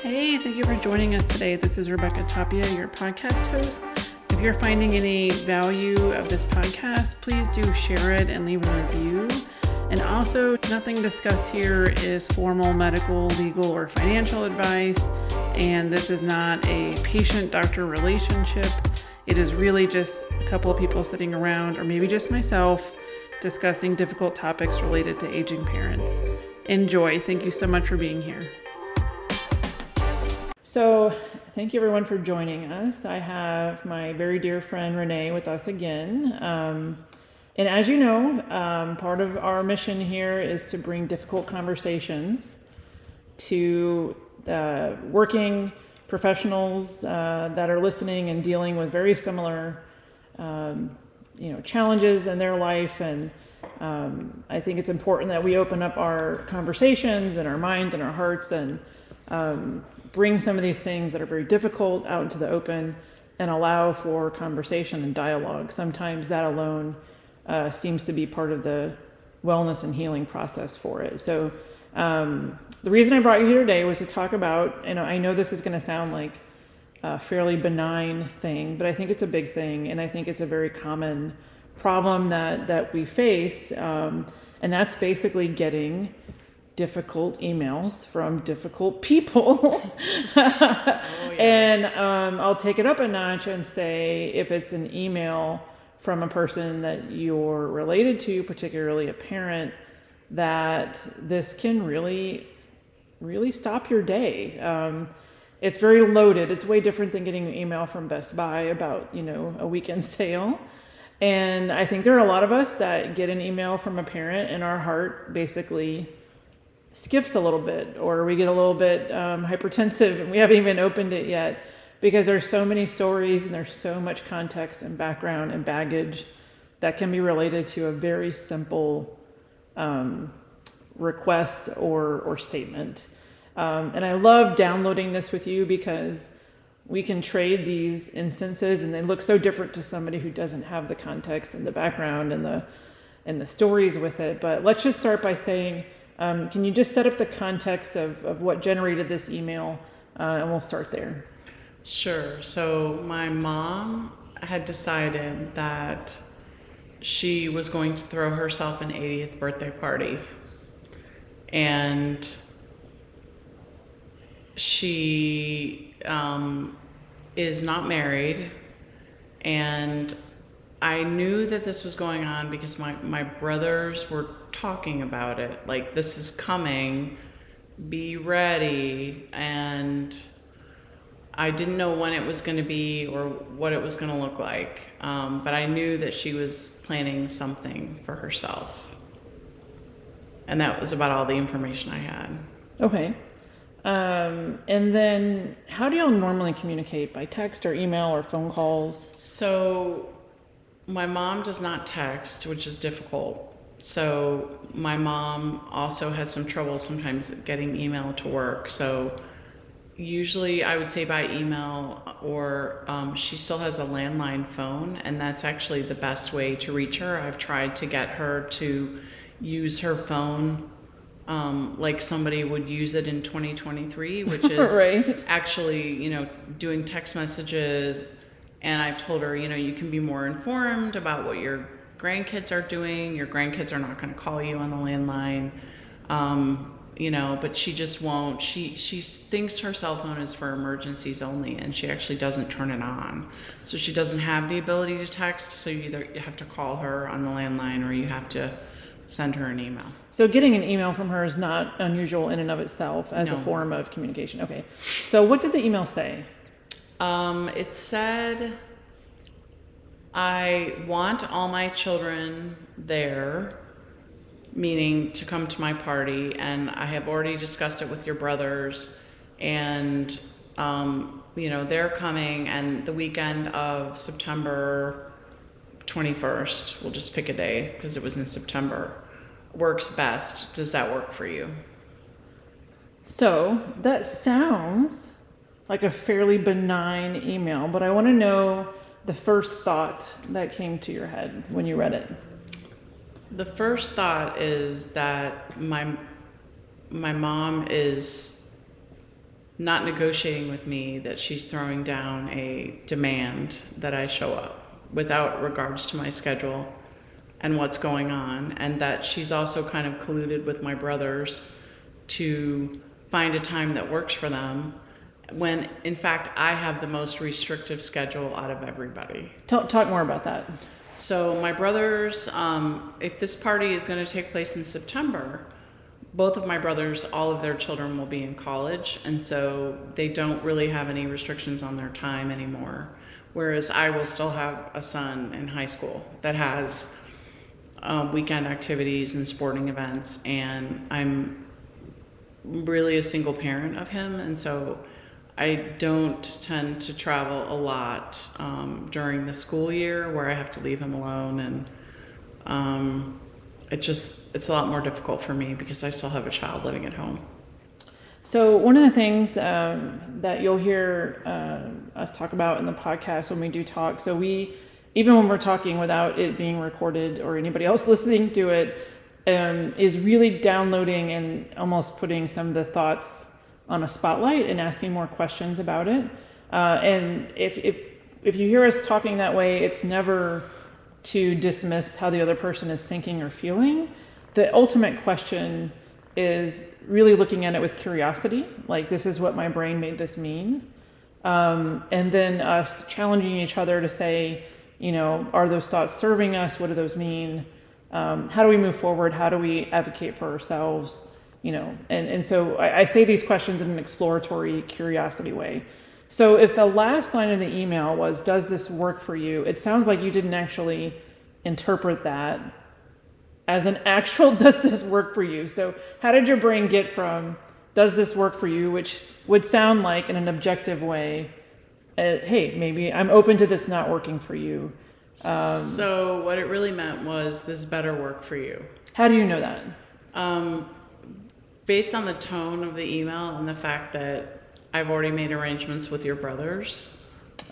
Hey, thank you for joining us today. This is Rebecca Tapia, your podcast host. If you're finding any value of this podcast, please do share it and leave a review. And also, nothing discussed here is formal medical, legal, or financial advice. And this is not a patient doctor relationship. It is really just a couple of people sitting around, or maybe just myself, discussing difficult topics related to aging parents. Enjoy. Thank you so much for being here. So, thank you everyone for joining us. I have my very dear friend Renee with us again. Um, and as you know, um, part of our mission here is to bring difficult conversations to working professionals uh, that are listening and dealing with very similar, um, you know, challenges in their life. And um, I think it's important that we open up our conversations and our minds and our hearts and um, bring some of these things that are very difficult out into the open and allow for conversation and dialogue. Sometimes that alone uh, seems to be part of the wellness and healing process for it. So, um, the reason I brought you here today was to talk about, and I know this is going to sound like a fairly benign thing, but I think it's a big thing, and I think it's a very common problem that that we face, um, and that's basically getting difficult emails from difficult people. oh, yes. And um, I'll take it up a notch and say if it's an email from a person that you're related to, particularly a parent, that this can really, really stop your day. Um, it's very loaded. It's way different than getting an email from Best Buy about, you know, a weekend sale. And I think there are a lot of us that get an email from a parent and our heart basically skips a little bit or we get a little bit um, hypertensive and we haven't even opened it yet because there's so many stories and there's so much context and background and baggage that can be related to a very simple um, request or, or statement. Um, and I love downloading this with you because we can trade these instances and they look so different to somebody who doesn't have the context and the background and the and the stories with it. But let's just start by saying, um, can you just set up the context of, of what generated this email? Uh, and we'll start there. Sure. So my mom had decided that she was going to throw herself an 80th birthday party. And she um, is not married. And I knew that this was going on because my, my brothers were talking about it. Like, this is coming, be ready. And I didn't know when it was going to be or what it was going to look like, um, but I knew that she was planning something for herself. And that was about all the information I had. Okay. Um, and then, how do y'all normally communicate? By text or email or phone calls? So, my mom does not text, which is difficult. So, my mom also has some trouble sometimes getting email to work. So, usually I would say by email, or um, she still has a landline phone, and that's actually the best way to reach her. I've tried to get her to use her phone um, like somebody would use it in 2023, which is right. actually, you know, doing text messages. And I've told her, you know, you can be more informed about what your grandkids are doing. Your grandkids are not going to call you on the landline. Um, you know but she just won't she she thinks her cell phone is for emergencies only and she actually doesn't turn it on so she doesn't have the ability to text so you either you have to call her on the landline or you have to send her an email so getting an email from her is not unusual in and of itself as no. a form of communication okay so what did the email say um, it said i want all my children there meaning to come to my party, and I have already discussed it with your brothers, and um, you know they're coming, and the weekend of September 21st, we'll just pick a day because it was in September, works best. Does that work for you? So that sounds like a fairly benign email, but I want to know the first thought that came to your head when you read it. The first thought is that my my mom is not negotiating with me that she's throwing down a demand that I show up without regards to my schedule and what's going on, and that she's also kind of colluded with my brothers to find a time that works for them when in fact I have the most restrictive schedule out of everybody. Talk, talk more about that. So my brothers, um, if this party is going to take place in September, both of my brothers, all of their children will be in college, and so they don't really have any restrictions on their time anymore. Whereas I will still have a son in high school that has um, weekend activities and sporting events, and I'm really a single parent of him, and so I don't tend to travel a lot um, during the school year where I have to leave him alone, and um, it just it's a lot more difficult for me because I still have a child living at home. So one of the things um, that you'll hear uh, us talk about in the podcast when we do talk, so we even when we're talking without it being recorded or anybody else listening to it, um, is really downloading and almost putting some of the thoughts on a spotlight and asking more questions about it. Uh, and if, if, if you hear us talking that way, it's never to dismiss how the other person is thinking or feeling. The ultimate question is really looking at it with curiosity like, this is what my brain made this mean. Um, and then us challenging each other to say, you know, are those thoughts serving us? What do those mean? Um, how do we move forward? How do we advocate for ourselves? You know and, and so I, I say these questions in an exploratory curiosity way. So if the last line of the email was does this work for you? it sounds like you didn't actually interpret that as an actual does this work for you? So how did your brain get from does this work for you? which would sound like in an objective way uh, hey maybe i'm open to this not working for you. Um, so what it really meant was this better work for you. How do you know that? Um, based on the tone of the email and the fact that I've already made arrangements with your brothers,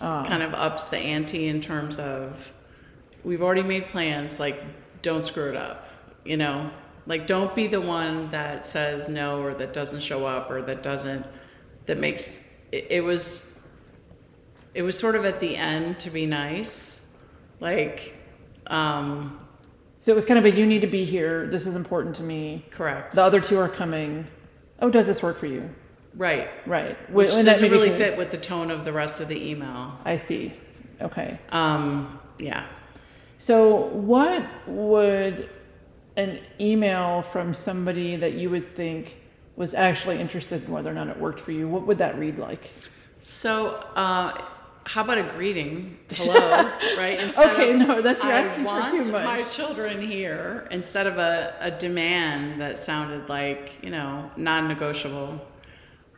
oh. kind of ups the ante in terms of we've already made plans, like, don't screw it up, you know? Like, don't be the one that says no or that doesn't show up or that doesn't, that makes, it, it was, it was sort of at the end to be nice. Like, um, so it was kind of a you need to be here. This is important to me. Correct. The other two are coming. Oh, does this work for you? Right. Right. Which when doesn't really fit with the tone of the rest of the email. I see. Okay. Um, yeah. So what would an email from somebody that you would think was actually interested in whether or not it worked for you, what would that read like? So uh, how about a greeting? Hello, right? Instead okay, of, no, that's you're asking for too much. my children here instead of a, a demand that sounded like you know non-negotiable.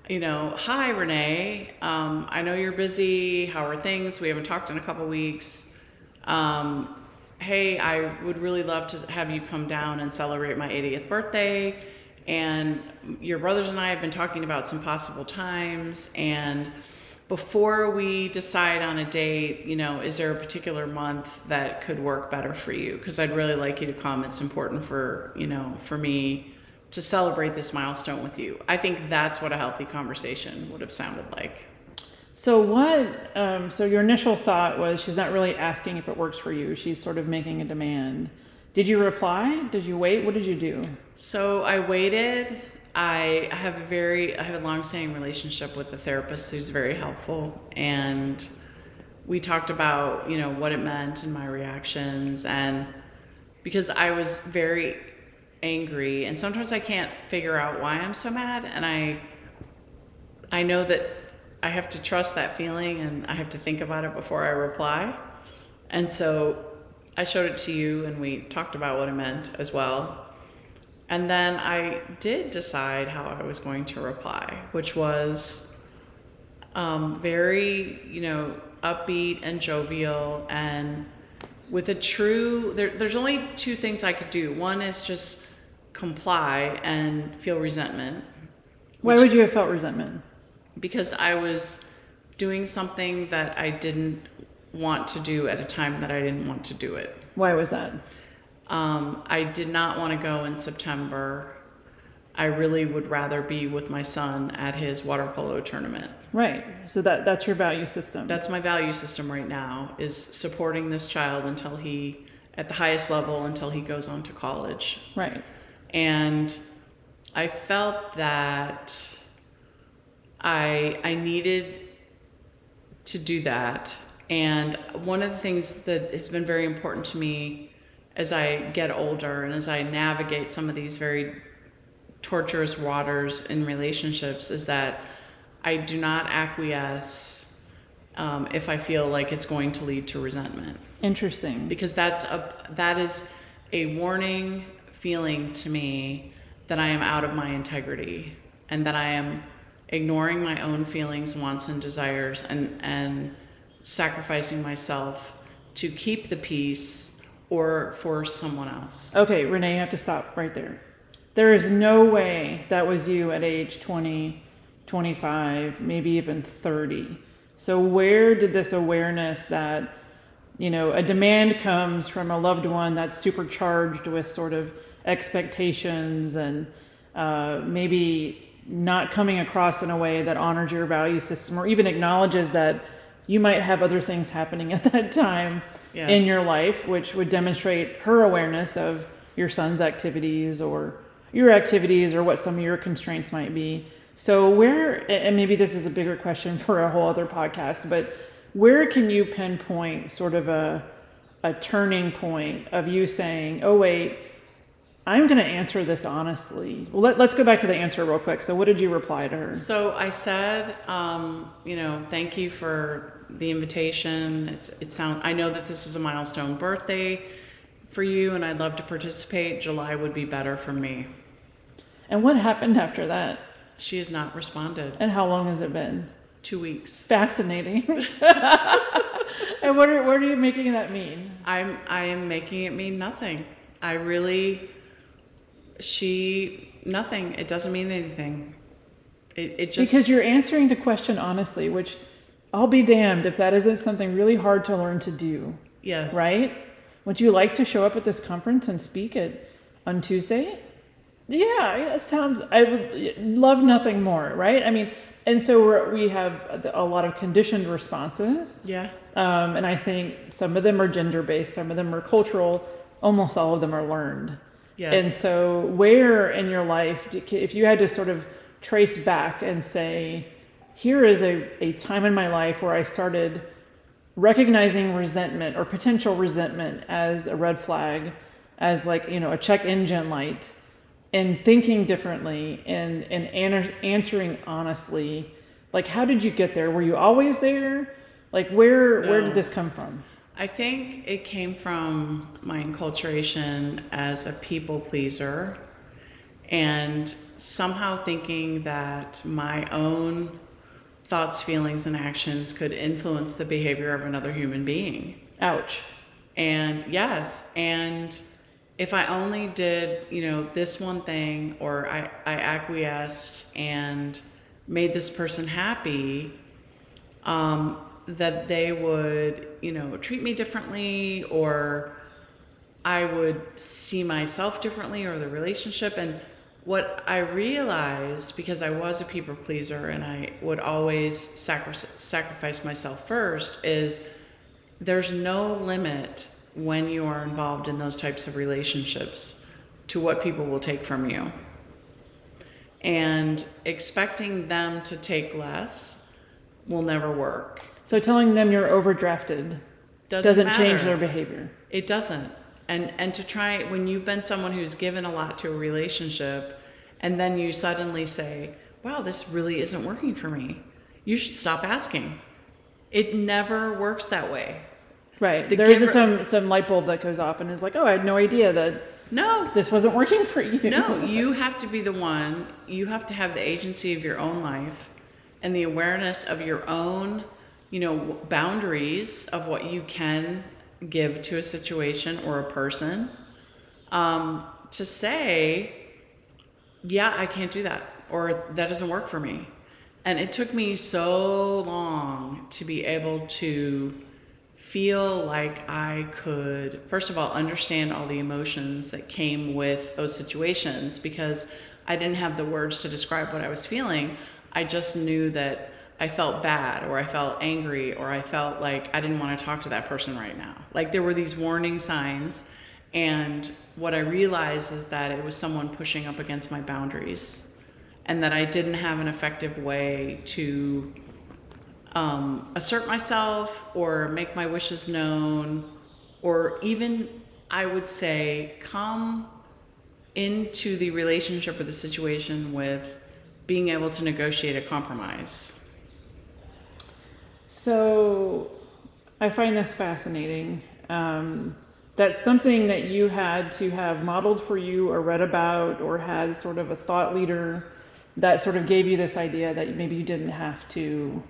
You know, hi Renee. Um, I know you're busy. How are things? We haven't talked in a couple weeks. Um, hey, I would really love to have you come down and celebrate my 80th birthday. And your brothers and I have been talking about some possible times and before we decide on a date, you know, is there a particular month that could work better for you? Because I'd really like you to come. It's important for, you know, for me to celebrate this milestone with you. I think that's what a healthy conversation would have sounded like. So what? Um, so your initial thought was she's not really asking if it works for you. She's sort of making a demand. Did you reply? Did you wait? What did you do? So I waited I have a very I have a long-standing relationship with a therapist who's very helpful and we talked about, you know, what it meant and my reactions and because I was very angry and sometimes I can't figure out why I'm so mad and I I know that I have to trust that feeling and I have to think about it before I reply. And so I showed it to you and we talked about what it meant as well. And then I did decide how I was going to reply, which was um, very, you know, upbeat and jovial and with a true, there, there's only two things I could do. One is just comply and feel resentment. Why would you have felt resentment? Because I was doing something that I didn't want to do at a time that I didn't want to do it. Why was that? Um, I did not want to go in September. I really would rather be with my son at his water polo tournament. Right. So that that's your value system. That's my value system right now is supporting this child until he at the highest level until he goes on to college. right. And I felt that I I needed to do that. And one of the things that has been very important to me as I get older and as I navigate some of these very torturous waters in relationships is that I do not acquiesce um, if I feel like it's going to lead to resentment Interesting. because that's a that is a warning feeling to me that I am out of my integrity and that I am ignoring my own feelings, wants and desires and and sacrificing myself to keep the peace or for someone else. Okay, Renee, you have to stop right there. There is no way that was you at age 20, 25, maybe even 30. So, where did this awareness that, you know, a demand comes from a loved one that's supercharged with sort of expectations and uh, maybe not coming across in a way that honors your value system or even acknowledges that you might have other things happening at that time in your life, which would demonstrate her awareness of your son's activities or your activities or what some of your constraints might be. So, where, and maybe this is a bigger question for a whole other podcast, but where can you pinpoint sort of a, a turning point of you saying, oh, wait, I'm going to answer this honestly? Well, let, let's go back to the answer real quick. So, what did you reply to her? So I said, um, you know, thank you for the invitation. It's it sound I know that this is a milestone birthday for you and I'd love to participate. July would be better for me. And what happened after that? She has not responded. And how long has it been? Two weeks. Fascinating. and what are, what are you making that mean? I'm I am making it mean nothing. I really she nothing. It doesn't mean anything. It it just because you're answering the question honestly, which I'll be damned if that isn't something really hard to learn to do, yes. right? Would you like to show up at this conference and speak at on Tuesday? Yeah, it sounds. I would love nothing more, right? I mean, and so we're, we have a lot of conditioned responses, Yeah. um, and I think some of them are gender based, some of them are cultural, almost all of them are learned. Yes. And so, where in your life, do- if you had to sort of trace back and say, here is a, a time in my life where I started recognizing resentment or potential resentment as a red flag, as like, you know, a check engine light, and thinking differently and, and an- answering honestly, like, how did you get there? Were you always there? Like, where, where did this come from? I think it came from my enculturation as a people pleaser and somehow thinking that my own thoughts, feelings, and actions could influence the behavior of another human being. Ouch. And yes, and if I only did, you know, this one thing or I, I acquiesced and made this person happy, um, that they would, you know, treat me differently or I would see myself differently or the relationship. And what I realized, because I was a people pleaser and I would always sacri- sacrifice myself first, is there's no limit when you are involved in those types of relationships to what people will take from you. And expecting them to take less will never work. So telling them you're overdrafted Doesn't, doesn't change their behavior. It doesn't. And and to try when you've been someone who's given a lot to a relationship and then you suddenly say, "Wow, this really isn't working for me." You should stop asking. It never works that way. Right. The there is giver- some some light bulb that goes off and is like, oh, I had no idea that No. this wasn't working for you. No, you have to be the one. You have to have the agency of your own life and the awareness of your own, you know, boundaries of what you can give to a situation or a person. Um, to say, yeah, I can't do that, or that doesn't work for me. And it took me so long to be able to feel like I could, first of all, understand all the emotions that came with those situations because I didn't have the words to describe what I was feeling. I just knew that I felt bad or I felt angry or I felt like I didn't want to talk to that person right now. Like there were these warning signs. And what I realized is that it was someone pushing up against my boundaries and that I didn't have an effective way to um, assert myself or make my wishes known or even, I would say, come into the relationship or the situation with being able to negotiate a compromise. So I find this fascinating. Um, that's something that you had to have modeled for you or read about or had sort of a thought leader that sort of gave you this idea that maybe you didn't have to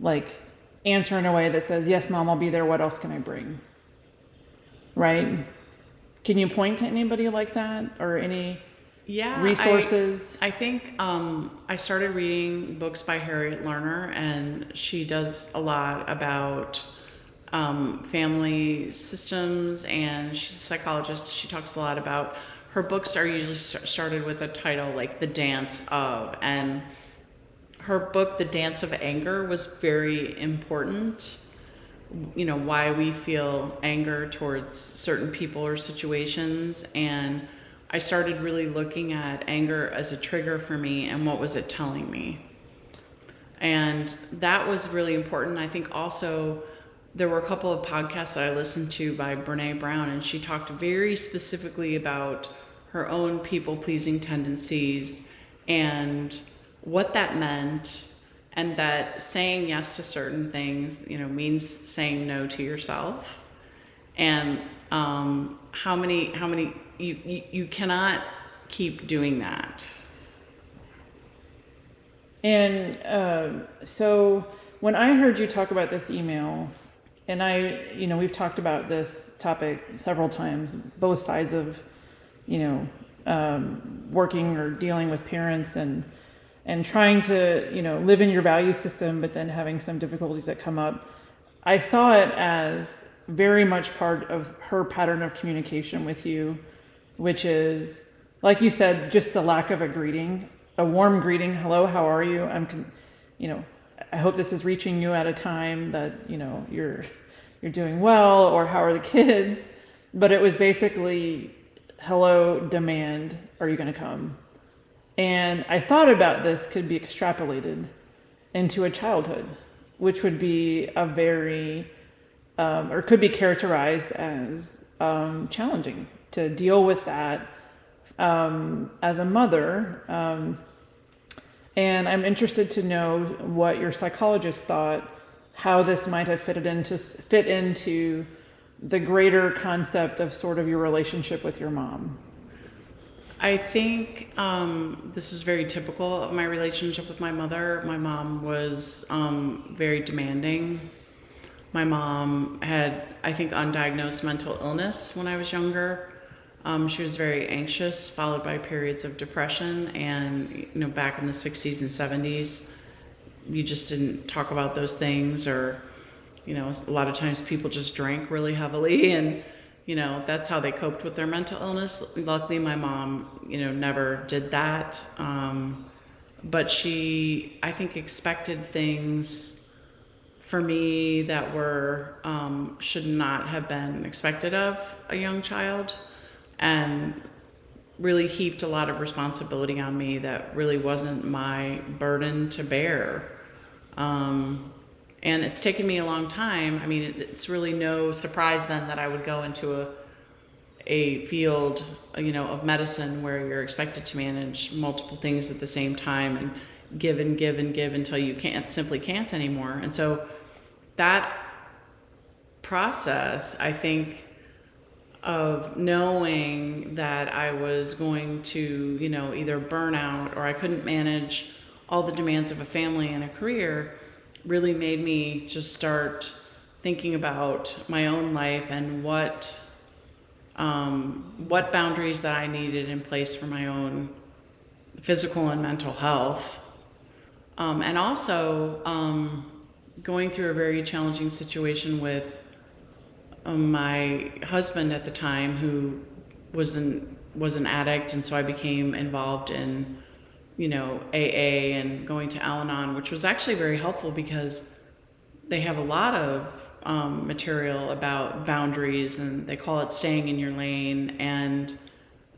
like answer in a way that says, Yes, mom, I'll be there. What else can I bring? Right? Can you point to anybody like that or any yeah resources? I, I think um, I started reading books by Harriet Lerner, and she does a lot about um, family systems, and she's a psychologist. She talks a lot about her books are usually started with a title like "The Dance of," and her book "The Dance of Anger" was very important you know why we feel anger towards certain people or situations and i started really looking at anger as a trigger for me and what was it telling me. And that was really important. I think also there were a couple of podcasts that i listened to by brene brown and she talked very specifically about her own people pleasing tendencies and what that meant and that saying yes to certain things you know means saying no to yourself. And um, how many how many you, you cannot keep doing that. And uh, so when i heard you talk about this email and i you know we've talked about this topic several times both sides of you know um, working or dealing with parents and and trying to you know live in your value system but then having some difficulties that come up i saw it as very much part of her pattern of communication with you which is like you said just the lack of a greeting a warm greeting. Hello how are you? I'm con- you know i hope this is reaching you at a time that you know you're you're doing well or how are the kids? But it was basically hello demand are you going to come? And I thought about this could be extrapolated into a childhood, which would be a very, um, or could be characterized as um, challenging to deal with that um, as a mother. Um, and I'm interested to know what your psychologist thought, how this might have fitted into fit into the greater concept of sort of your relationship with your mom. I think um, this is very typical of my relationship with my mother. My mom was um, very demanding. My mom had, I think, undiagnosed mental illness when I was younger. Um, she was very anxious, followed by periods of depression. And, you know, back in the 60s and 70s, you just didn't talk about those things, or, you know, a lot of times people just drank really heavily and you know that's how they coped with their mental illness luckily my mom you know never did that um, but she i think expected things for me that were um, should not have been expected of a young child and really heaped a lot of responsibility on me that really wasn't my burden to bear um, and it's taken me a long time. I mean, it, it's really no surprise then that I would go into a a field, you know, of medicine where you're expected to manage multiple things at the same time and give and give and give until you can't simply can't anymore. And so that process, I think, of knowing that I was going to, you know, either burn out or I couldn't manage all the demands of a family and a career really made me just start thinking about my own life and what um, what boundaries that I needed in place for my own physical and mental health, um, and also um, going through a very challenging situation with my husband at the time, who was an was an addict, and so I became involved in, you know, AA and going to Al-Anon, which was actually very helpful because they have a lot of um, material about boundaries, and they call it staying in your lane. And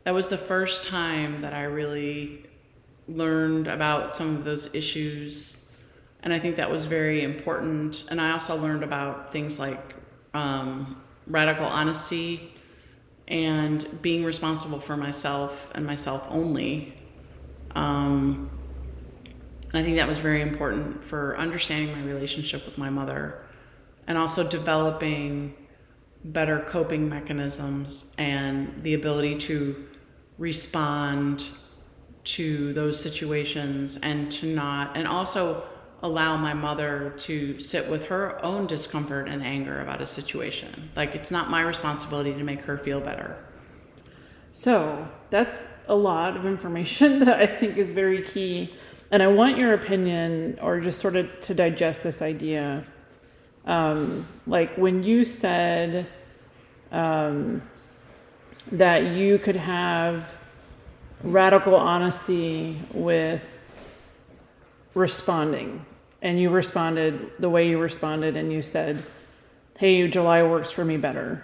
that was the first time that I really learned about some of those issues, and I think that was very important. And I also learned about things like um, radical honesty and being responsible for myself and myself only. Um, and I think that was very important for understanding my relationship with my mother and also developing better coping mechanisms and the ability to respond to those situations and to not, and also allow my mother to sit with her own discomfort and anger about a situation. Like it's not my responsibility to make her feel better. So that's a lot of information that I think is very key. And I want your opinion or just sort of to digest this idea. Um, like when you said um, that you could have radical honesty with responding and you responded the way you responded and you said hey july works for me better.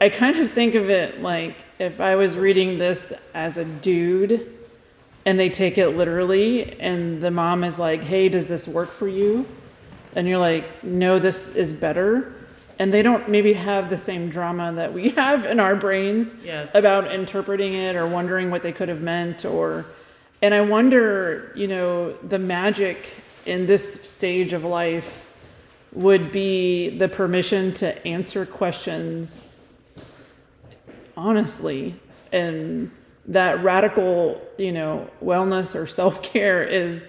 I kind of think of it like if i was reading this as a dude and they take it literally and the mom is like hey does this work for you? And you're like no this is better. And they don't maybe have the same drama that we have in our brains Yes. about interpreting it or wondering what they could have meant or and i wonder you know the magic in this stage of life would be the permission to answer questions honestly. And that radical you know wellness or self-care is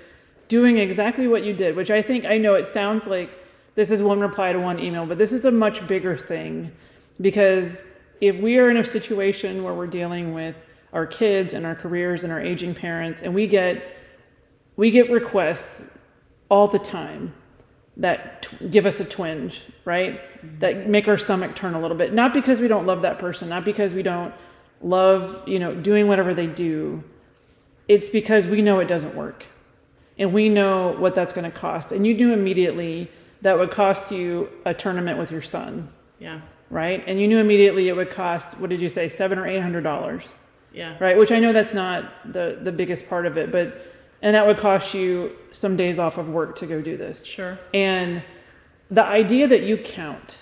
doing exactly what you did which i think i know it sounds like this is one reply to one email but this is a much bigger thing. Because if we are in a situation where we're dealing with our kids and our careers and our aging parents and we get we get requests all the time that t- give us a twinge, right? Mm-hmm. That make our stomach turn a little bit. Not because we don't love that person, not because we don't love, you know, doing whatever they do. It's because we know it doesn't work. And we know what that's going to cost. And you knew immediately that would cost you a tournament with your son, Yeah. right? And you knew immediately it would cost, what did you say, seven or eight hundred dollars Yeah. right? Which I know that's not the the biggest part of it, but and that would cost you some days off of work to go do this. Sure. And the idea that you count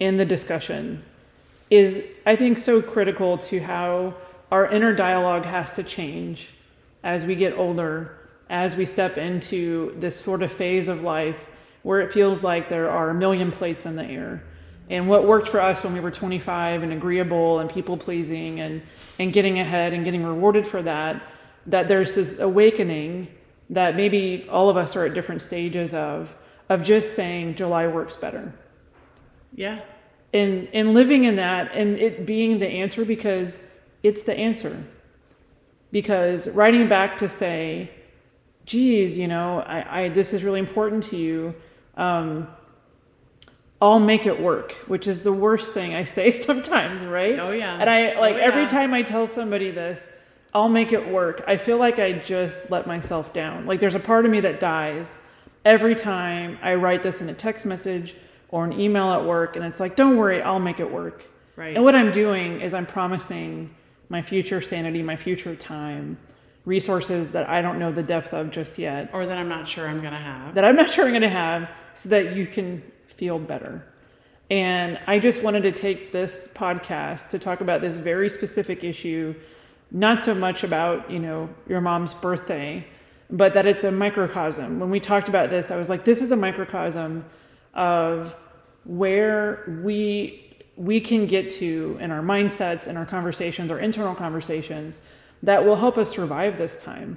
in the discussion is, I think, so critical to how our inner dialogue has to change as we get older, as we step into this sort of phase of life where it feels like there are a million plates in the air. And what worked for us when we were 25 and agreeable and people pleasing and, and getting ahead and getting rewarded for that, that there's this awakening that maybe all of us are at different stages of, of just saying July works better Yeah. and and living in that and it being the answer because it's the answer because writing back to say geez you know i, I this is really important to you um, i'll make it work which is the worst thing i say sometimes right Oh, yeah. and i like Oh, every time i tell somebody this i'll make it work. I feel like i just let myself down. Like there's a part of me that dies every time i write this in a text message or an email at work and it's like don't worry i'll make it work. Right. and what i'm doing is i'm promising my future sanity my future time resources that i don't know the depth of just yet. Or that I'm not sure I'm going to have. that i'm not sure i'm going to have so that you can feel better. And i just wanted to take this podcast to talk about this very specific issue not so much about you know your mom's birthday but that it's a microcosm. When we talked about this i was like this is a microcosm of where we we can get to in our mindsets and our conversations our internal conversations that will help us survive this time.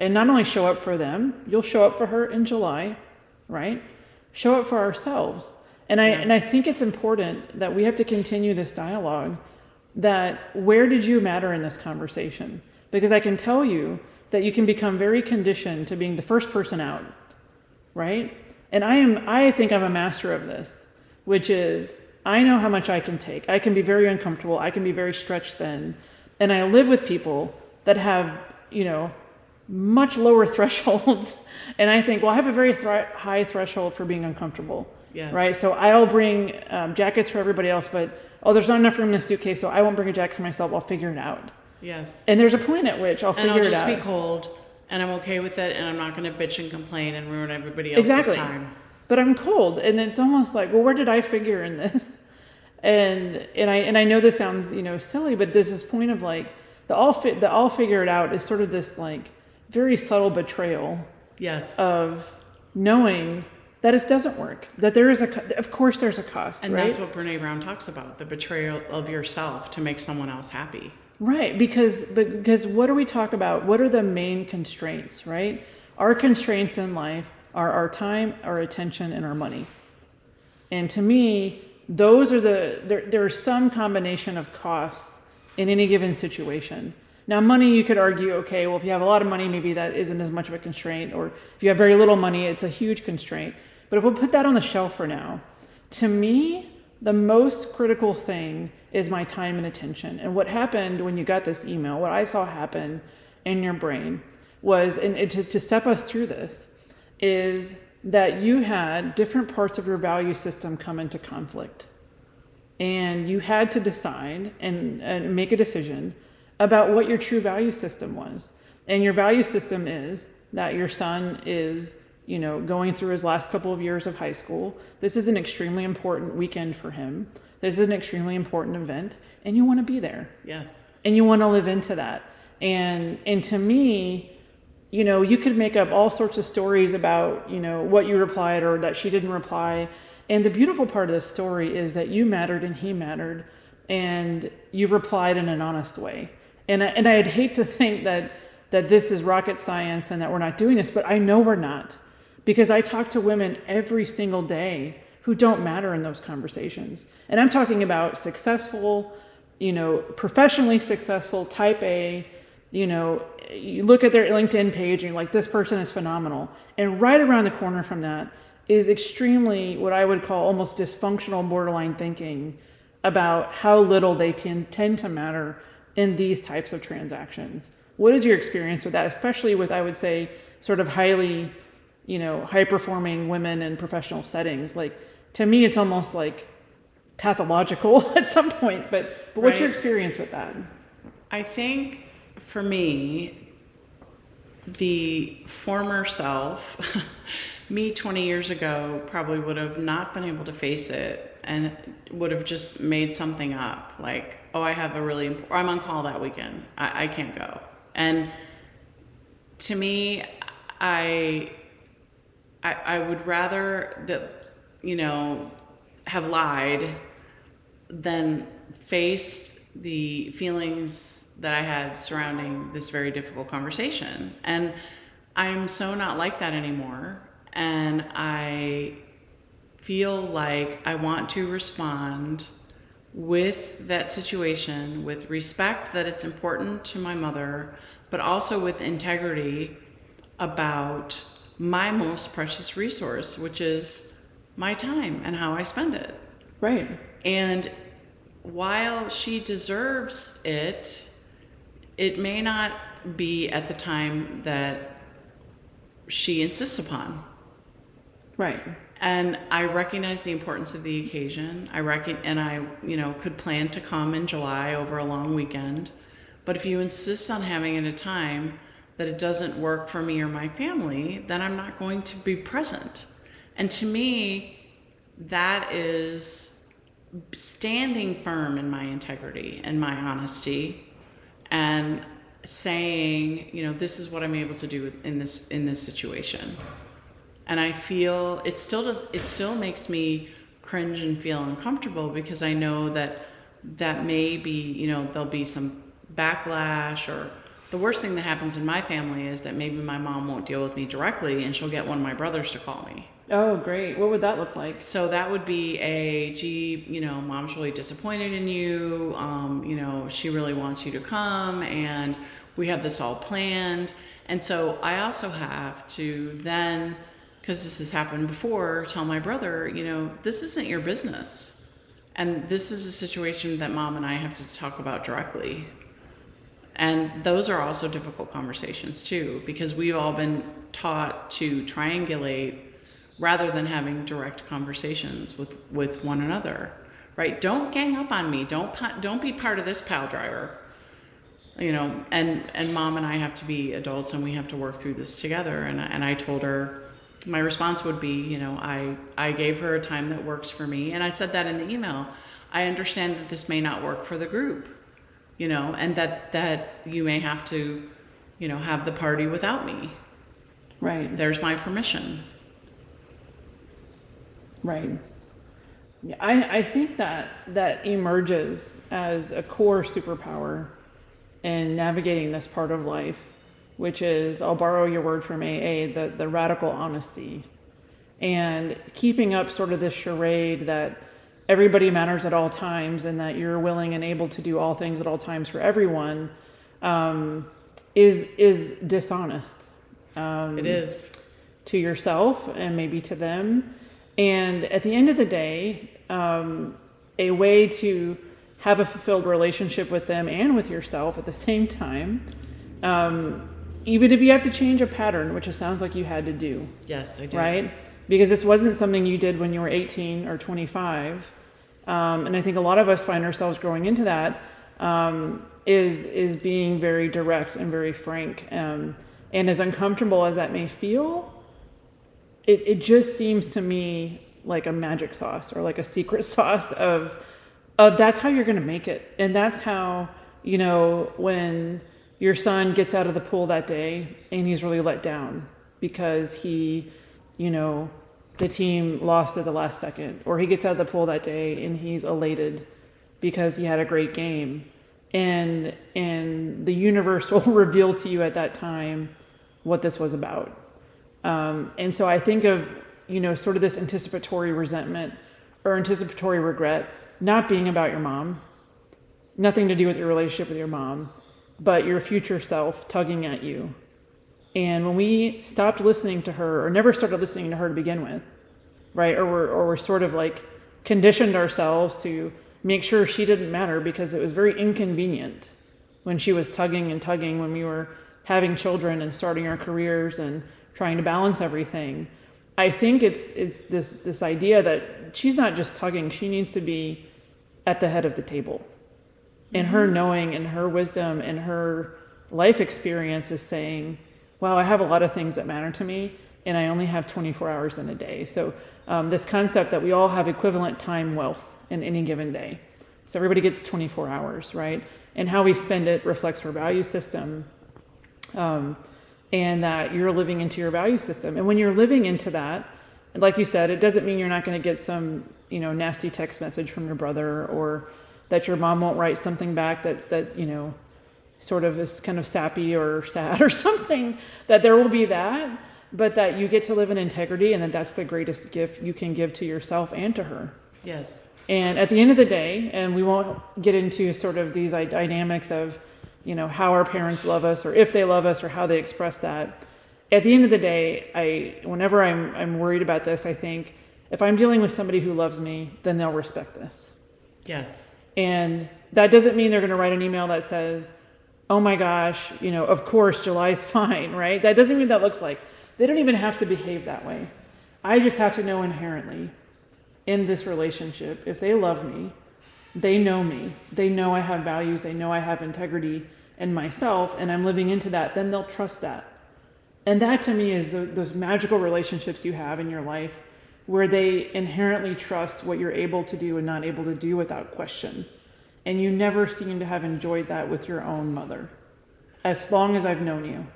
And not only show up for them you'll show up for her in july right? Show up for ourselves. And i Yeah. and i think it's important that we have to continue this dialogue that where did you matter in this conversation because i can tell you that you can become very conditioned to being the first person out right and i am i think i'm a master of this which is I know how much I can take. I can be very uncomfortable. I can be very stretched thin. And I live with people that have, you know, much lower thresholds. And I think, well, I have a very thre- high threshold for being uncomfortable. Yes. Right. So I'll bring um, jackets for everybody else, but oh, there's not enough room in the suitcase, so I won't bring a jacket for myself. I'll figure it out. Yes. And there's a point at which I'll figure it out. and I'll just be cold, and I'm okay with it, and I'm not going to bitch and complain and ruin everybody else's Exactly. time. but I'm cold, and it's almost like, well, where did I figure in this? And and I and I know this sounds you know silly, but there's this point of like the all fit the all figure it out is sort of this like very subtle betrayal Yes. of knowing that it doesn't work. That there is a of course there's a cost, and right? that's what Brene Brown talks about: the betrayal of yourself to make someone else happy. Right, because because what do we talk about? What are the main constraints, right? Our constraints in life are our time, our attention, and our money. And to me, those are the there there's some combination of costs in any given situation. Now, money you could argue, okay, well if you have a lot of money, maybe that isn't as much of a constraint, or if you have very little money, it's a huge constraint. But if we'll put that on the shelf for now, to me, the most critical thing is my time and attention. And what happened when you got this email, what I saw happen in your brain was, and to, to step us through this, is that you had different parts of your value system come into conflict. And you had to decide and, and make a decision about what your true value system was. And your value system is that your son is, you know, going through his last couple of years of high school. This is an extremely important weekend for him. This is an extremely important event, and you want to be there Yes. and you want to live into that. And and to me, you know, you could make up all sorts of stories about, you know, what you replied or that she didn't reply. And the beautiful part of the story is that you mattered and he mattered and you replied in an honest way. And I, and I'd hate to think that that this is rocket science and that we're not doing this, but I know we're not. Because I talk to women every single day who don't matter in those conversations. And I'm talking about successful, you know, professionally successful type A, you know, you look at their LinkedIn page and you're like, this person is phenomenal. And right around the corner from that is extremely what I would call almost dysfunctional borderline thinking about how little they tend, tend to matter in these types of transactions. What is your experience with that, especially with, I would say, sort of highly, you know, high performing women in professional settings? Like, to me, it's almost like pathological at some point. But, but what's your experience with that? I think for me, the former self, me 20 years ago, probably would have not been able to face it and would have just made something up like, oh, I have a really, imp- or I'm on call that weekend. I, I can't go. And to me, I, I, I would rather that, you know, have lied than faced the feelings that I had surrounding this very difficult conversation. And I'm so not like that anymore. And I feel like I want to respond with that situation with respect that it's important to my mother, but also with integrity about my most precious resource, which is my time and how I spend it. Right. And while she deserves it, it may not be at the time that she insists upon. Right. And I recognize the importance of the occasion. I reckon, and I, you know, could plan to come in July over a long weekend. But if you insist on having it at a time that it doesn't work for me or my family, then I'm not going to be present. And to me, that is standing firm in my integrity and my honesty and saying, you know, this is what I'm able to do in this in this situation. And I feel it still does it still makes me cringe and feel uncomfortable because I know that that may be, you know, there'll be some backlash or the worst thing that happens in my family is that maybe my mom won't deal with me directly and she'll get one of my brothers to call me. Oh, great. What would that look like? So that would be a, gee, you know, mom's really disappointed in you. Um, you know, she really wants you to come, and we have this all planned. And so I also have to then, because this has happened before, tell my brother, you know, this isn't your business. And this is a situation that mom and I have to talk about directly. And those are also difficult conversations too, because we've all been taught to triangulate rather than having direct conversations with, with one another. Right? Don't gang up on me. Don't don't be part of this pile driver. You know, and and mom and I have to be adults and we have to work through this together. And and I told her my response would be, you know, I I gave her a time that works for me, and I said that in the email. I understand that this may not work for the group, you know, and that that you may have to, you know, have the party without me. Right. There's my permission. Right. Yeah, I, I think that that emerges as a core superpower in navigating this part of life, which is, I'll borrow your word from AA, the, the radical honesty. And keeping up sort of this charade that everybody matters at all times and that you're willing and able to do all things at all times for everyone um, is, is dishonest. Um, It is. to yourself and maybe to them. And at the end of the day, um, a way to have a fulfilled relationship with them and with yourself at the same time, um, even if you have to change a pattern, which it sounds like you had to do, Yes, I did. right? Because this wasn't something you did when you were 18 or 25. Um, and I think a lot of us find ourselves growing into that um, is is being very direct and very frank. Um, and as uncomfortable as that may feel, it, it just seems to me like a magic sauce or like a secret sauce of, of that's how you're going to make it. And that's how, you know, when your son gets out of the pool that day and he's really let down because he, you know, the team lost at the last second, or he gets out of the pool that day and he's elated because he had a great game. And and the universe will reveal to you at that time what this was about. Um, and so I think of, you know, sort of this anticipatory resentment or anticipatory regret not being about your mom, nothing to do with your relationship with your mom, but your future self tugging at you. And when we stopped listening to her or never started listening to her to begin with, right? Or we're, or we're sort of like conditioned ourselves to make sure she didn't matter because it was very inconvenient when she was tugging and tugging when we were having children and starting our careers and trying to balance everything. I think it's it's this this idea that she's not just tugging; she needs to be at the head of the table, and her mm-hmm. knowing and her wisdom and her life experience is saying, "Wow, I have a lot of things that matter to me, and I only have 24 hours in a day." So um, this concept that we all have equivalent time wealth in any given day, so everybody gets 24 hours, right? And how we spend it reflects our value system. Um, and that you're living into your value system. And when you're living into that, like you said, it doesn't mean you're not going to get some, you know, nasty text message from your brother or that your mom won't write something back that that, you know, sort of is kind of sappy or sad or something. That there will be that, but that you get to live in integrity and that that's the greatest gift you can give to yourself and to her. Yes. And at the end of the day, and we won't get into sort of these dynamics of you know how our parents love us or if they love us or how they express that at the end of the day i whenever i'm i'm worried about this i think if i'm dealing with somebody who loves me then they'll respect this Yes. and that doesn't mean they're going to write an email that says oh my gosh you know of course july's fine right? That doesn't mean that looks like they don't even have to behave that way. I just have to know inherently in this relationship if they love me they know me. They know i have values they know i have integrity in myself and i'm living into that then they'll trust that. And that to me is the, those magical relationships you have in your life where they inherently trust what you're able to do and not able to do without question and you never seem to have enjoyed that with your own mother as long as i've known you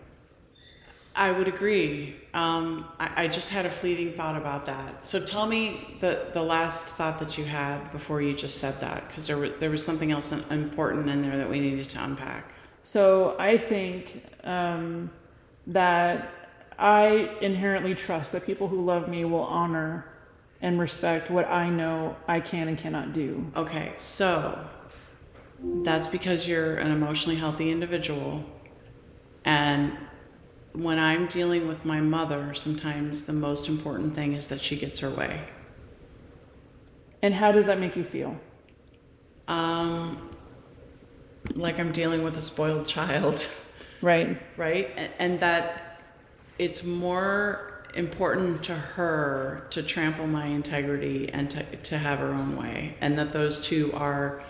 I would agree. Um, I, I just had a fleeting thought about that. So tell me the, the last thought that you had before you just said that, because there, were, there was something else important in there that we needed to unpack. So I think um, that I inherently trust that people who love me will honor and respect what I know I can and cannot do. Okay, so that's because you're an emotionally healthy individual. And when I'm dealing with my mother, sometimes the most important thing is that she gets her way. And how does that make you feel? Um, like I'm dealing with a spoiled child, Right. right? And, that it's more important to her to trample my integrity and to, to have her own way, and that those two are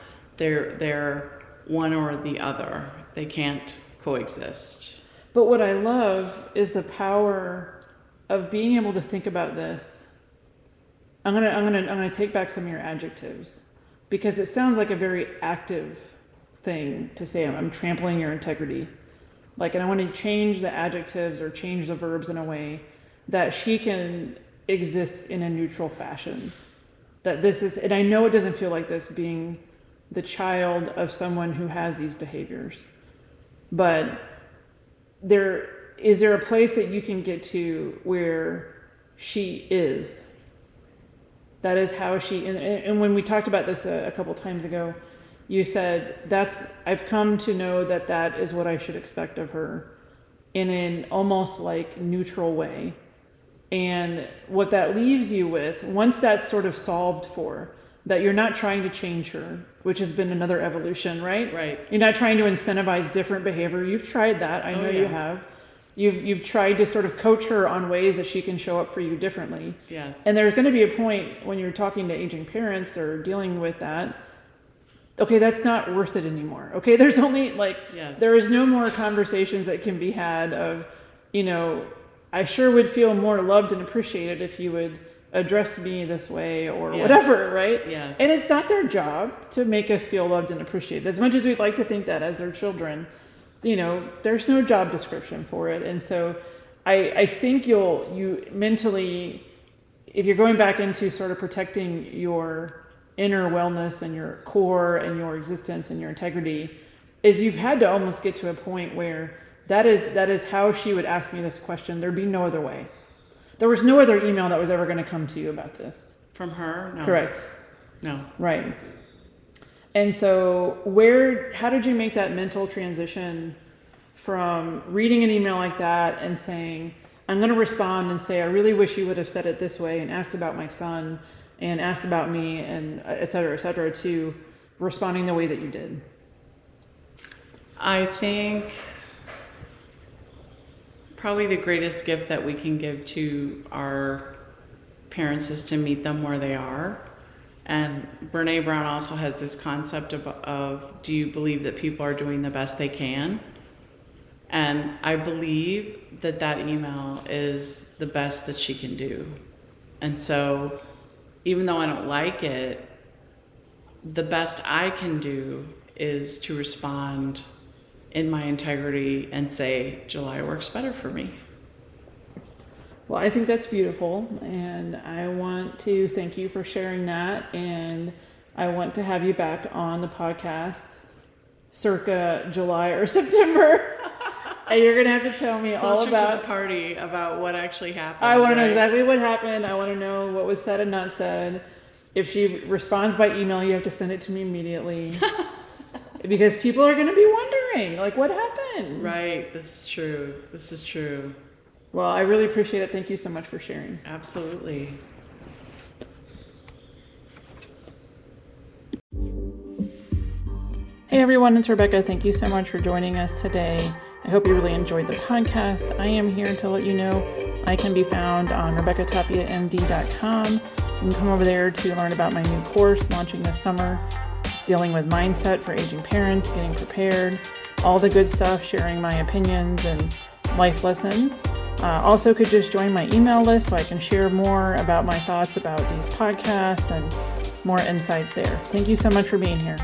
they're they're one or the other. They can't coexist. But what I love is the power of being able to think about this. I'm gonna I'm gonna I'm gonna take back some of your adjectives because it sounds like a very active thing to say. I'm, I'm trampling your integrity, like, and I want to change the adjectives or change the verbs in a way that she can exist in a neutral fashion. That this is, and I know it doesn't feel like this being the child of someone who has these behaviors, but there is there a place that you can get to where she is? That is how she and, and when we talked about this a, a couple times ago you said that's i've come to know that that is what i should expect of her in an almost like neutral way. And what that leaves you with once that's sort of solved for that you're not trying to change her which has been another evolution right Right. you're not trying to incentivize different behavior. You've tried that. I Oh, know you have. You've you've tried to sort of coach her on ways that she can show up for you differently. Yes. And there's going to be a point when you're talking to aging parents or dealing with that. Okay, that's not worth it anymore. Okay, there's only like Yes. there is no more conversations that can be had of, you know, I sure would feel more loved and appreciated if you would address me this way or Yes. whatever, right? Yes. And it's not their job to make us feel loved and appreciated. As much as we'd like to think that as their children, you know, there's no job description for it. And so I, I think you'll, you mentally, if you're going back into sort of protecting your inner wellness and your core and your existence and your integrity, is you've had to almost get to a point where that is that is how she would ask me this question. There'd be no other way. There was no other email that was ever going to come to you about this. From her? No. Correct. No. Right. And so, where, how did you make that mental transition from reading an email like that and saying, I'm going to respond and say, I really wish you would have said it this way and asked about my son and asked about me and et cetera, et cetera, to responding the way that you did? I think probably the greatest gift that we can give to our parents is to meet them where they are. And Brene Brown also has this concept of, of do you believe that people are doing the best they can? And I believe that that email is the best that she can do. And so, even though I don't like it, the best I can do is to respond in my integrity and say, July works better for me. Well, I think that's beautiful, and I want to thank you for sharing that. And I want to have you back on the podcast circa July or September. and you're going to have to tell me all Closer to about. the party about what actually happened. I want to know exactly what happened. I want to know what was said and not said. If she responds by email, you have to send it to me immediately. because people are going to be wondering, like, what happened? Right, this is true. This is true. Well, I really appreciate it. Thank you so much for sharing. Absolutely. Hey everyone, it's Rebecca. Thank you so much for joining us today. I hope you really enjoyed the podcast. I am here to let you know I can be found on RebeccaTapiaMD.com. You can come over there to learn about my new course launching this summer, dealing with mindset for aging parents, getting prepared, all the good stuff, sharing my opinions and life lessons. Uh, also, could just join my email list so I can share more about my thoughts about these podcasts and more insights there. Thank you so much for being here.